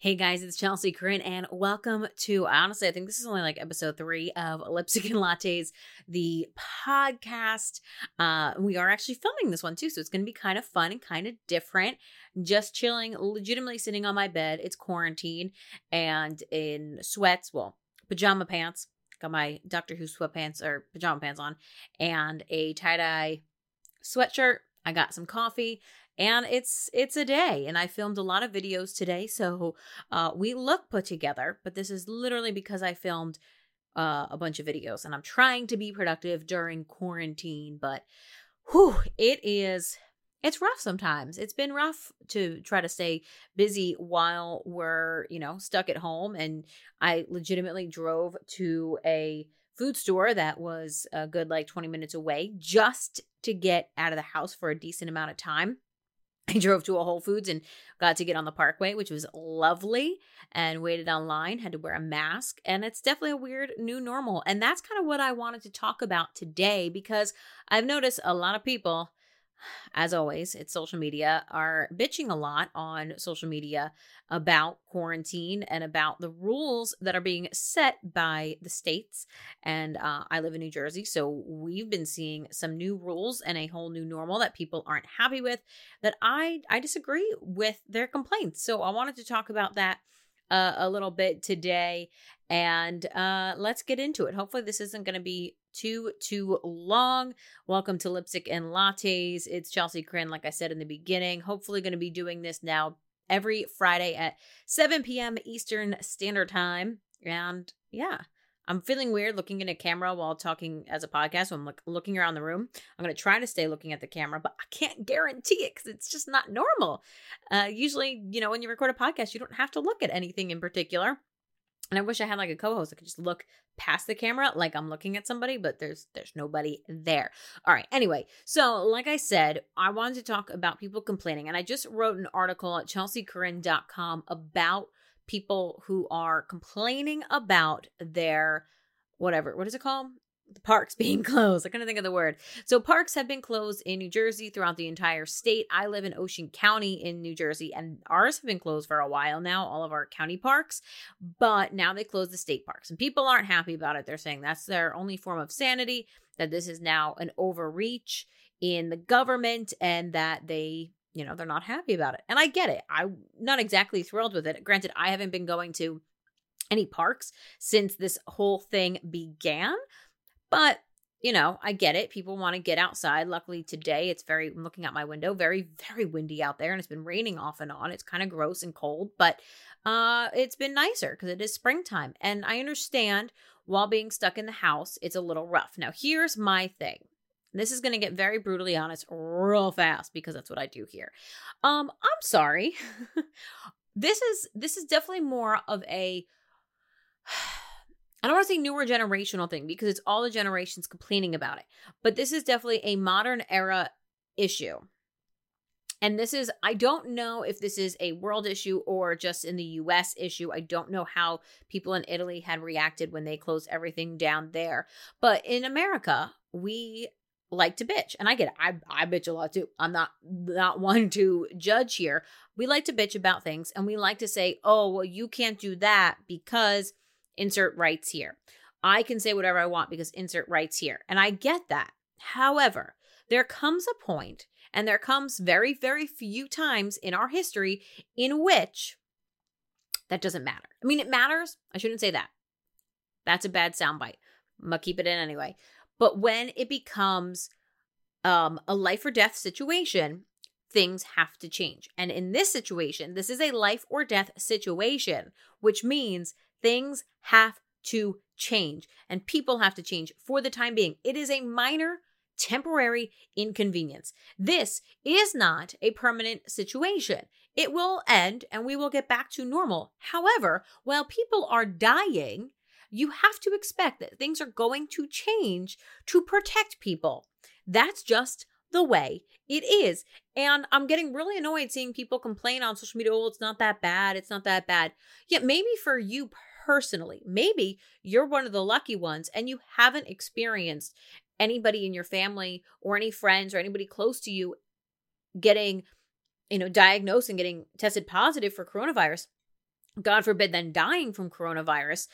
Hey guys, it's Chelsea Corrine, and welcome to honestly, I think this is only like episode three of Lipstick and Lattes, the podcast. Uh, we are actually filming this one too, so it's gonna be kind of fun and kind of different. Just chilling, legitimately sitting on my bed. It's quarantine and in sweats, well, pajama pants. Got my Doctor Who sweatpants or pajama pants on, and a tie-dye sweatshirt. I got some coffee and it's it's a day and i filmed a lot of videos today so uh, we look put together but this is literally because i filmed uh, a bunch of videos and i'm trying to be productive during quarantine but whew, it is it's rough sometimes. It's been rough to try to stay busy while we're you know stuck at home and i legitimately drove to a food store that was a good like 20 minutes away just to get out of the house for a decent amount of time I drove to a Whole Foods and got to get on the parkway, which was lovely, and waited online, had to wear a mask. And it's definitely a weird new normal. And that's kind of what I wanted to talk about today because I've noticed a lot of people as always, it's social media, are bitching a lot on social media about quarantine and about the rules that are being set by the states. And uh, I live in New Jersey, so we've been seeing some new rules and a whole new normal that people aren't happy with. That I I disagree with their complaints. So I wanted to talk about that uh, a little bit today and uh, let's get into it. Hopefully, this isn't going to be too too long. Welcome to Lipstick and Lattes. It's Chelsea Corrine, like I said in the beginning. Hopefully, going to be doing this now every Friday at 7 p.m. Eastern Standard Time. And yeah, I'm feeling weird looking in a camera while talking as a podcast. When I'm like looking around the room. I'm going to try to stay looking at the camera, but I can't guarantee it because it's just not normal. Uh, usually, you know, when you record a podcast, you don't have to look at anything in particular. And I wish I had like a co-host that could just look past the camera like I'm looking at somebody, but there's there's nobody there. All right. Anyway, so like I said, I wanted to talk about people complaining, and I just wrote an article at chelseacorrine.com about people who are complaining about their whatever what is it called the parks being closed. I couldn't think of the word. So parks have been closed in New Jersey throughout the entire state. I live in Ocean County in New Jersey, and ours have been closed for a while now, all of our county parks. But now they close the state parks, and people aren't happy about it. They're saying that's their only form of sanity, that this is now an overreach in the government, and that they you know they're not happy about it and i get it i'm not exactly thrilled with it granted i haven't been going to any parks since this whole thing began but, you know, I get it. People want to get outside. Luckily today it's very I'm looking out my window, very very windy out there and it's been raining off and on. It's kind of gross and cold, but uh it's been nicer cuz it is springtime. And I understand while being stuck in the house, it's a little rough. Now, here's my thing. This is going to get very brutally honest real fast because that's what I do here. Um I'm sorry. this is this is definitely more of a I don't want to say newer generational thing because it's all the generations complaining about it. But this is definitely a modern era issue. And this is, I don't know if this is a world issue or just in the US issue. I don't know how people in Italy had reacted when they closed everything down there. But in America, we like to bitch. And I get it. I, I bitch a lot too. I'm not not one to judge here. We like to bitch about things and we like to say, oh, well, you can't do that because insert rights here. I can say whatever I want because insert rights here. And I get that. However, there comes a point, and there comes very, very few times in our history in which that doesn't matter. I mean, it matters. I shouldn't say that. That's a bad soundbite. I'm gonna keep it in anyway. But when it becomes um, a life or death situation, things have to change. And in this situation, this is a life or death situation, which means Things have to change and people have to change for the time being. It is a minor temporary inconvenience. This is not a permanent situation. It will end and we will get back to normal. However, while people are dying, you have to expect that things are going to change to protect people. That's just the way it is. And I'm getting really annoyed seeing people complain on social media, oh, it's not that bad. It's not that bad. Yet maybe for you personally. Maybe you're one of the lucky ones and you haven't experienced anybody in your family or any friends or anybody close to you getting, you know, diagnosed and getting tested positive for coronavirus. God forbid, then dying from coronavirus,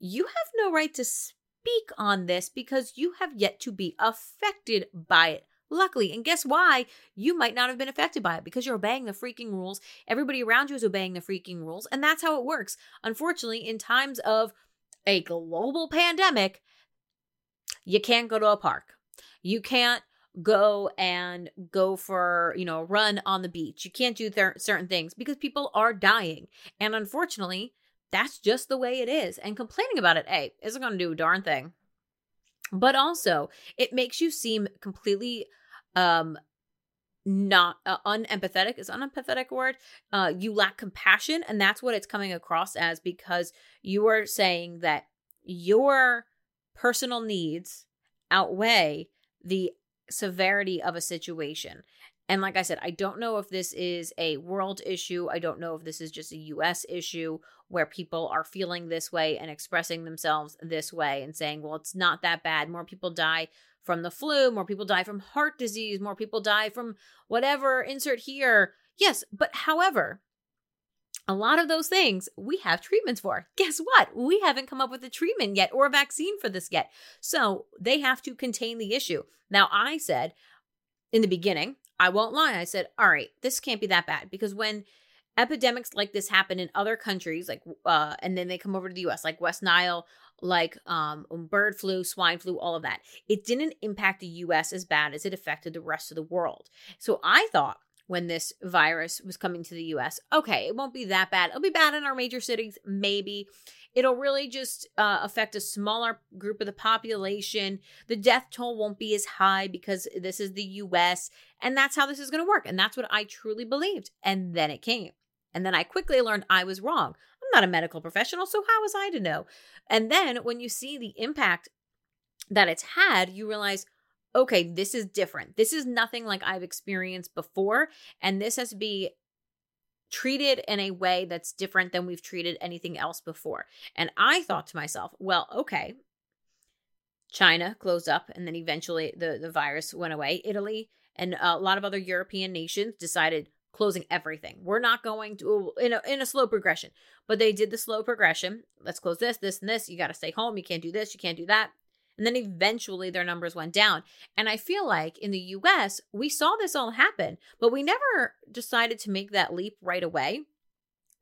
you have no right to speak on this because you have yet to be affected by it. Luckily, and guess why? You might not have been affected by it because you're obeying the freaking rules. Everybody around you is obeying the freaking rules, and that's how it works. Unfortunately, in times of a global pandemic, you can't go to a park. You can't go and go for, you know, run on the beach. You can't do th- certain things because people are dying. And unfortunately, that's just the way it is. And complaining about it, hey, isn't going to do a darn thing. But also, it makes you seem completely um not uh, unempathetic is unempathetic word uh you lack compassion and that's what it's coming across as because you are saying that your personal needs outweigh the severity of a situation and like I said, I don't know if this is a world issue. I don't know if this is just a US issue where people are feeling this way and expressing themselves this way and saying, well, it's not that bad. More people die from the flu, more people die from heart disease, more people die from whatever, insert here. Yes, but however, a lot of those things we have treatments for. Guess what? We haven't come up with a treatment yet or a vaccine for this yet. So they have to contain the issue. Now, I said in the beginning, I won't lie, I said, all right, this can't be that bad because when epidemics like this happen in other countries, like, uh, and then they come over to the US, like West Nile, like um, bird flu, swine flu, all of that, it didn't impact the US as bad as it affected the rest of the world. So I thought, when this virus was coming to the US. Okay, it won't be that bad. It'll be bad in our major cities, maybe. It'll really just uh, affect a smaller group of the population. The death toll won't be as high because this is the US. And that's how this is going to work. And that's what I truly believed. And then it came. And then I quickly learned I was wrong. I'm not a medical professional, so how was I to know? And then when you see the impact that it's had, you realize, okay, this is different. This is nothing like I've experienced before. And this has to be treated in a way that's different than we've treated anything else before. And I thought to myself, well, okay, China closed up and then eventually the, the virus went away. Italy and a lot of other European nations decided closing everything. We're not going to in a in a slow progression. But they did the slow progression. Let's close this, this, and this. You got to stay home. You can't do this. You can't do that. And then eventually their numbers went down. And I feel like in the US, we saw this all happen, but we never decided to make that leap right away,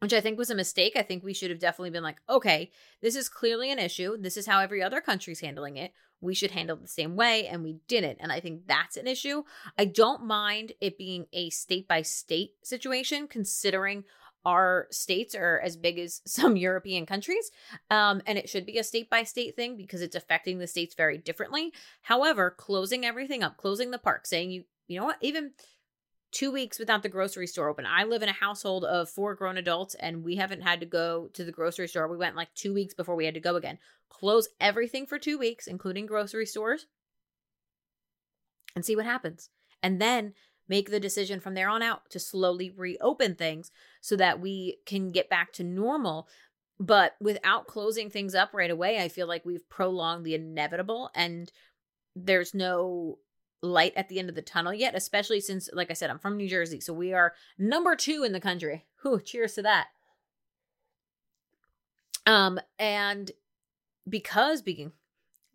which I think was a mistake. I think we should have definitely been like, okay, this is clearly an issue. This is how every other country's handling it. We should handle it the same way. And we didn't. And I think that's an issue. I don't mind it being a state by state situation, considering our states are as big as some European countries. Um, and it should be a state by state thing because it's affecting the states very differently. However, closing everything up, closing the park, saying you, you know what, even two weeks without the grocery store open. I live in a household of four grown adults and we haven't had to go to the grocery store. We went like two weeks before we had to go again. Close everything for two weeks, including grocery stores, and see what happens. And then make the decision from there on out to slowly reopen things so that we can get back to normal. But without closing things up right away, I feel like we've prolonged the inevitable and there's no light at the end of the tunnel yet, especially since, like I said, I'm from New Jersey. So we are number two in the country. Whew, cheers to that. Um, and because being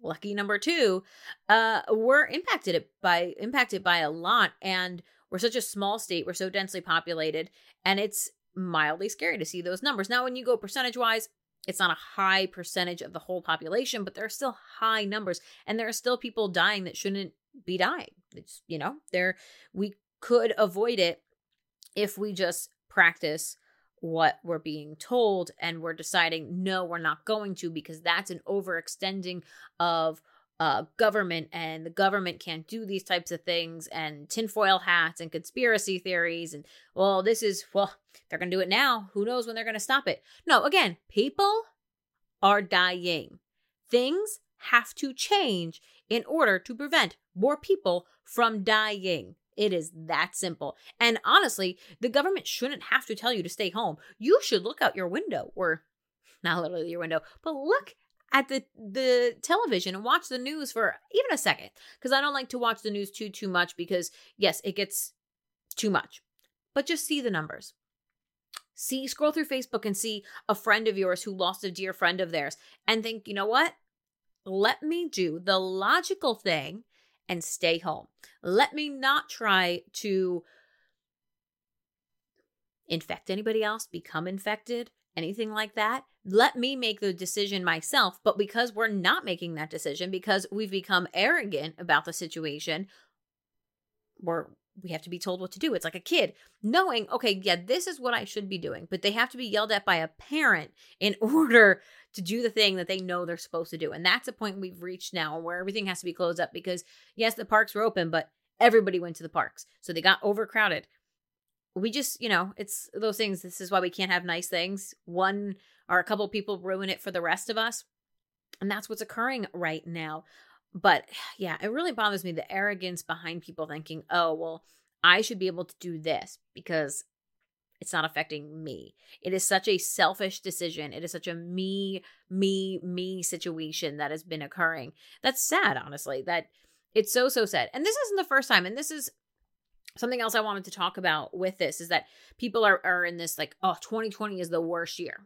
lucky number two, uh, we're impacted by impacted by a lot, and we're such a small state. We're so densely populated, and it's mildly scary to see those numbers. Now, when you go percentage wise, it's not a high percentage of the whole population, but there are still high numbers, and there are still people dying that shouldn't be dying. It's you know, there we could avoid it if we just practice what we're being told and we're deciding no we're not going to because that's an overextending of uh, government and the government can't do these types of things and tinfoil hats and conspiracy theories and well this is well they're gonna do it now. Who knows when they're gonna stop it? No again people are dying. Things have to change in order to prevent more people from dying it is that simple. And honestly, the government shouldn't have to tell you to stay home. You should look out your window, or not literally your window, but look at the the television and watch the news for even a second because I don't like to watch the news too too much because yes, it gets too much. But just see the numbers. See, scroll through Facebook and see a friend of yours who lost a dear friend of theirs and think, you know what? Let me do the logical thing and stay home. Let me not try to infect anybody else, become infected, anything like that. Let me make the decision myself. But because we're not making that decision, because we've become arrogant about the situation, we're we have to be told what to do. It's like a kid knowing, okay, yeah, this is what I should be doing, but they have to be yelled at by a parent in order to do the thing that they know they're supposed to do. And that's a point we've reached now where everything has to be closed up because, yes, the parks were open, but everybody went to the parks. So they got overcrowded we just, you know, it's those things. This is why we can't have nice things. One or a couple people ruin it for the rest of us. And that's what's occurring right now. But yeah, it really bothers me the arrogance behind people thinking, oh, well, I should be able to do this because it's not affecting me. It is such a selfish decision. It is such a me, me, me situation that has been occurring. That's sad, honestly. That it's so, so sad. And this isn't the first time. And this is something else I wanted to talk about with this is that people are, are in this like, oh, 2020 is the worst year.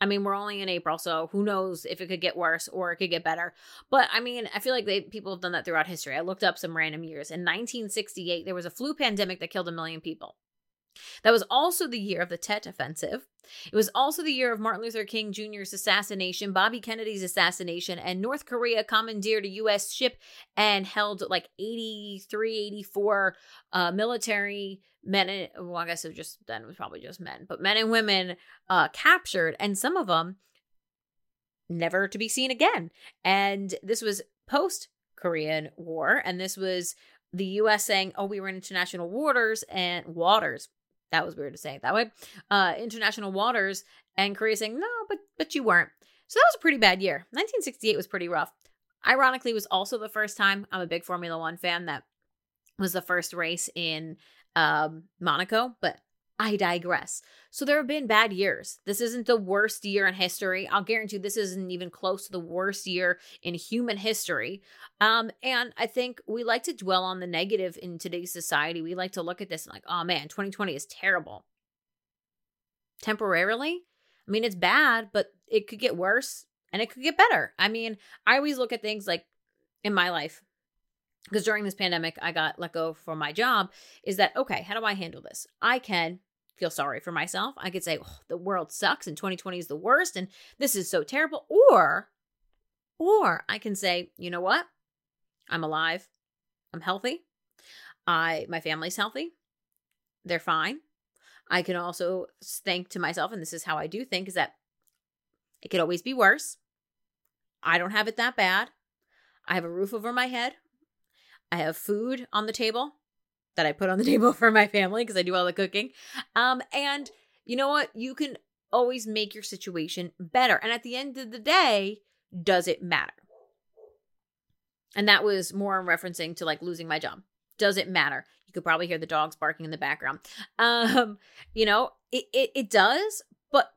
I mean, we're only in April, so who knows if it could get worse or it could get better. But I mean, I feel like they people have done that throughout history. I looked up some random years. In 1968, there was a flu pandemic that killed a million people. That was also the year of the Tet Offensive. It was also the year of Martin Luther King Jr.'s assassination, Bobby Kennedy's assassination, and North Korea commandeered a U.S. ship and held like 83, 84 uh, military men. And, well, I guess it was just then it was probably just men, but men and women uh, captured, and some of them never to be seen again. And this was post Korean War, and this was the U.S. saying, "Oh, we were in international waters and waters." That was weird to say it that way. Uh, international waters, and Korea saying, "No, but but you weren't." So that was a pretty bad year. 1968 was pretty rough. Ironically, was also the first time I'm a big Formula One fan. That was the first race in um, Monaco, but I digress. So there have been bad years. This isn't the worst year in history. I'll guarantee this isn't even close to the worst year in human history. Um, and I think we like to dwell on the negative in today's society. We like to look at this and like, oh man, 2020 is terrible. Temporarily, I mean, it's bad, but it could get worse and it could get better. I mean, I always look at things like in my life, because during this pandemic, I got let go from my job. Is that okay? How do I handle this? I can feel sorry for myself. I could say, oh, the world sucks and 2020 is the worst and this is so terrible. Or, or I can say, you know what? I'm alive. I'm healthy. I my family's healthy. They're fine. I can also think to myself, and this is how I do think, is that it could always be worse. I don't have it that bad. I have a roof over my head. I have food on the table that I put on the table for my family because I do all the cooking. Um, and you know what? You can always make your situation better. And at the end of the day, does it matter? And that was more referencing to like losing my job. Does it matter? You could probably hear the dogs barking in the background. Um, you know, it, it, it does, but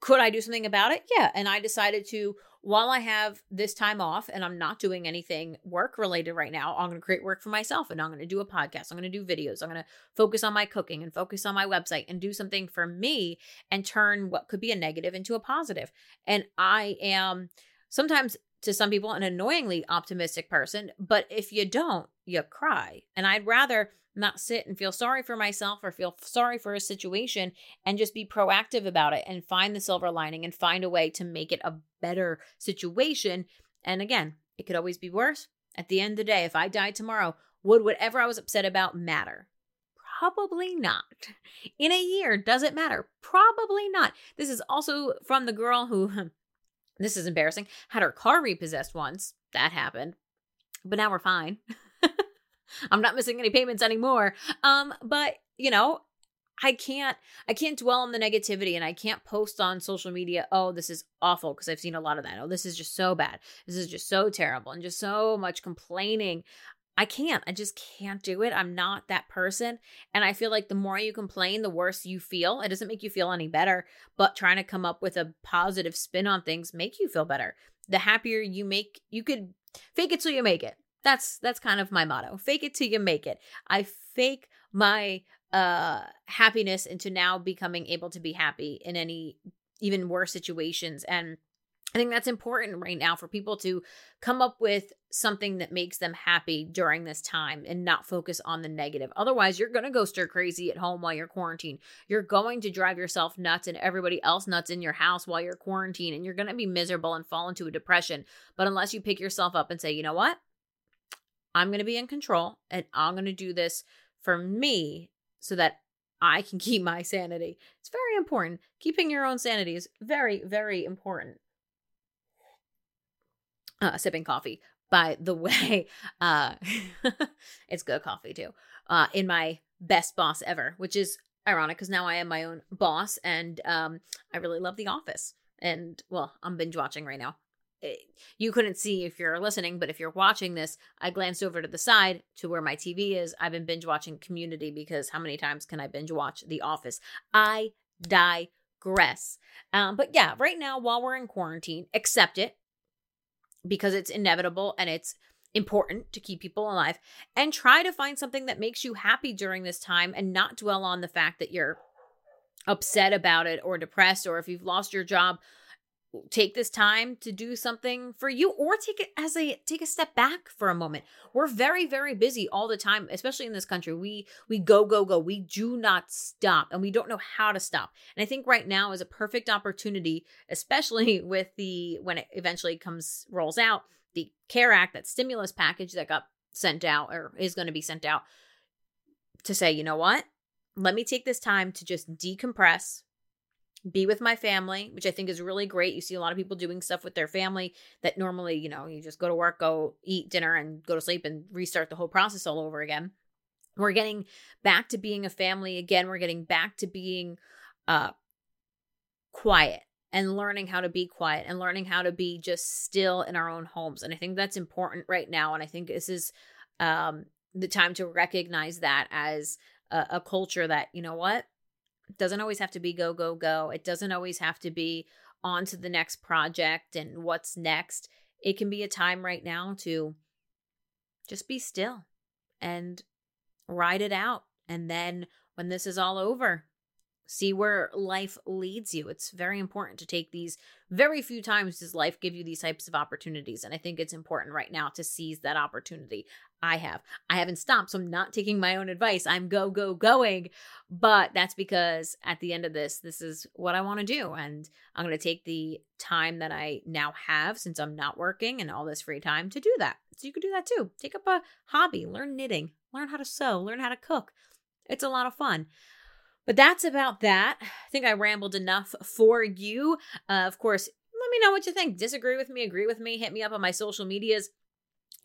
could I do something about it? Yeah. And I decided to while I have this time off and I'm not doing anything work related right now, I'm going to create work for myself and I'm going to do a podcast. I'm going to do videos. I'm going to focus on my cooking and focus on my website and do something for me and turn what could be a negative into a positive. And I am sometimes to some people an annoyingly optimistic person, but if you don't, you cry. And I'd rather not sit and feel sorry for myself or feel sorry for a situation and just be proactive about it and find the silver lining and find a way to make it a better situation. And again, it could always be worse. At the end of the day, if I died tomorrow, would whatever I was upset about matter? Probably not. In a year, does it matter? Probably not. This is also from the girl who, this is embarrassing, had her car repossessed once. That happened. But now we're fine. I'm not missing any payments anymore. Um, but you know, I can't I can't dwell on the negativity and I can't post on social media, oh, this is awful, because I've seen a lot of that. Oh, this is just so bad. This is just so terrible and just so much complaining. I can't. I just can't do it. I'm not that person. And I feel like the more you complain, the worse you feel. It doesn't make you feel any better, but trying to come up with a positive spin on things make you feel better. The happier you make, you could fake it till you make it. That's that's kind of my motto. Fake it till you make it. I fake my uh happiness into now becoming able to be happy in any even worse situations and I think that's important right now for people to come up with something that makes them happy during this time and not focus on the negative. Otherwise, you're going to go stir crazy at home while you're quarantined. You're going to drive yourself nuts and everybody else nuts in your house while you're quarantined, and you're going to be miserable and fall into a depression. But unless you pick yourself up and say, you know what? I'm going to be in control and I'm going to do this for me so that I can keep my sanity. It's very important. Keeping your own sanity is very, very important uh, sipping coffee. By the way, uh, it's good coffee too. Uh, in my best boss ever, which is ironic because now I am my own boss and um, I really love The Office. And well, I'm binge watching right now. It, eh, you couldn't see if you're listening, but if you're watching this, I glanced over to the side to where my TV is. I've been binge watching Community because how many times can I binge watch The Office? I digress. Um, but yeah, right now, while we're in quarantine, accept it because it's inevitable and it's important to keep people alive and try to find something that makes you happy during this time and not dwell on the fact that you're upset about it or depressed or if you've lost your job take this time to do something for you or take it as a take a step back for a moment. We're very very busy all the time especially in this country. We we go go go. We do not stop and we don't know how to stop. And i think right now is a perfect opportunity especially with the when it eventually comes rolls out the care act that stimulus package that got sent out or is going to be sent out to say you know what? Let me take this time to just decompress be with my family, which I think is really great. You see a lot of people doing stuff with their family that normally, you know, you just go to work, go eat dinner, and go to sleep and restart the whole process all over again. We're getting back to being a family again. We're getting back to being uh quiet and learning how to be quiet and learning how to be just still in our own homes. And I think that's important right now. And I think this is um the time to recognize that as a, a culture that, you know what, doesn't always have to be go, go, go. It doesn't always have to be on to the next project and what's next. It can be a time right now to just be still and ride it out. And then when this is all over, see where life leads you. It's very important to take these very few times does life give you these types of opportunities. And I think it's important right now to seize that opportunity. I have. I haven't stopped, so I'm not taking my own advice. I'm go, go, going. But that's because at the end of this, this is what I want to do. And I'm going to take the time that I now have since I'm not working and all this free time to do that. So you could do that too. Take up a hobby, learn knitting, learn how to sew, learn how to cook. It's a lot of fun. But that's about that. I think I rambled enough for you. Uh, of course, let me know what you think. Disagree with me, agree with me, hit me up on my social medias.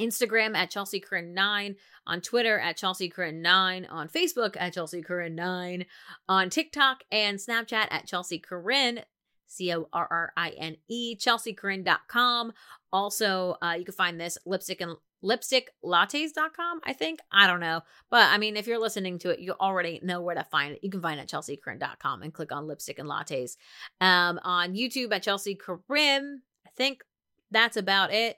Instagram at Chelsea Corrine 9, on Twitter at Chelsea Corrine 9, on Facebook at Chelsea Corrine 9, on TikTok and Snapchat at Chelsea Corrine, C O R R I N E, chelseacorrine.com. Also, uh, you can find this lipstick and lipsticklattes.com, I think. I don't know. But I mean, if you're listening to it, you already know where to find it. You can find it at chelseacorrine.com and click on lipstick and lattes. Um, on YouTube at Chelsea Corrine. I think that's about it.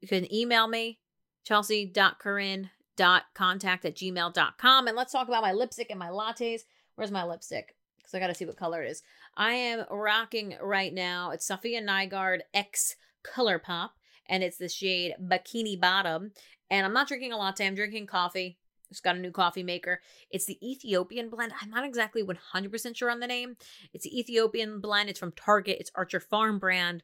You can email me, chelsea.corrine.contact at gmail.com. And let's talk about my lipstick and my lattes. Where's my lipstick? Because I got to see what color it is. I am rocking right now. It's Safiya Nygaard X ColourPop and it's the shade Bikini Bottom. And I'm not drinking a latte, I'm drinking coffee. It's got a new coffee maker. It's the Ethiopian blend. I'm not exactly 100% sure on the name. It's the Ethiopian blend. It's from Target. It's Archer Farm brand.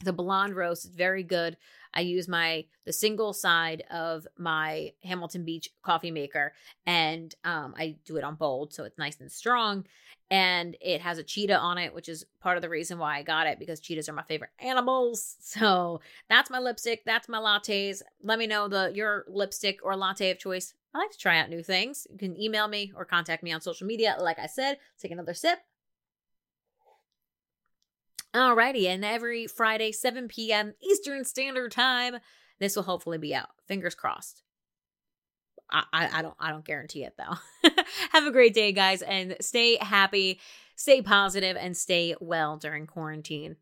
The blonde roast is very good. I use my the single side of my Hamilton Beach coffee maker and um, I do it on bold so it's nice and strong and it has a cheetah on it which is part of the reason why I got it because cheetahs are my favorite animals. So that's my lipstick, that's my lattes. Let me know the your lipstick or latte of choice. I like to try out new things. You can email me or contact me on social media. Like I said, take another sip. Alrighty, and every Friday, 7 p.m. Eastern Standard Time, this will hopefully be out. Fingers crossed. I, I, don't I don't guarantee it though. Have a great day, guys, and stay happy, stay positive, and stay well during quarantine.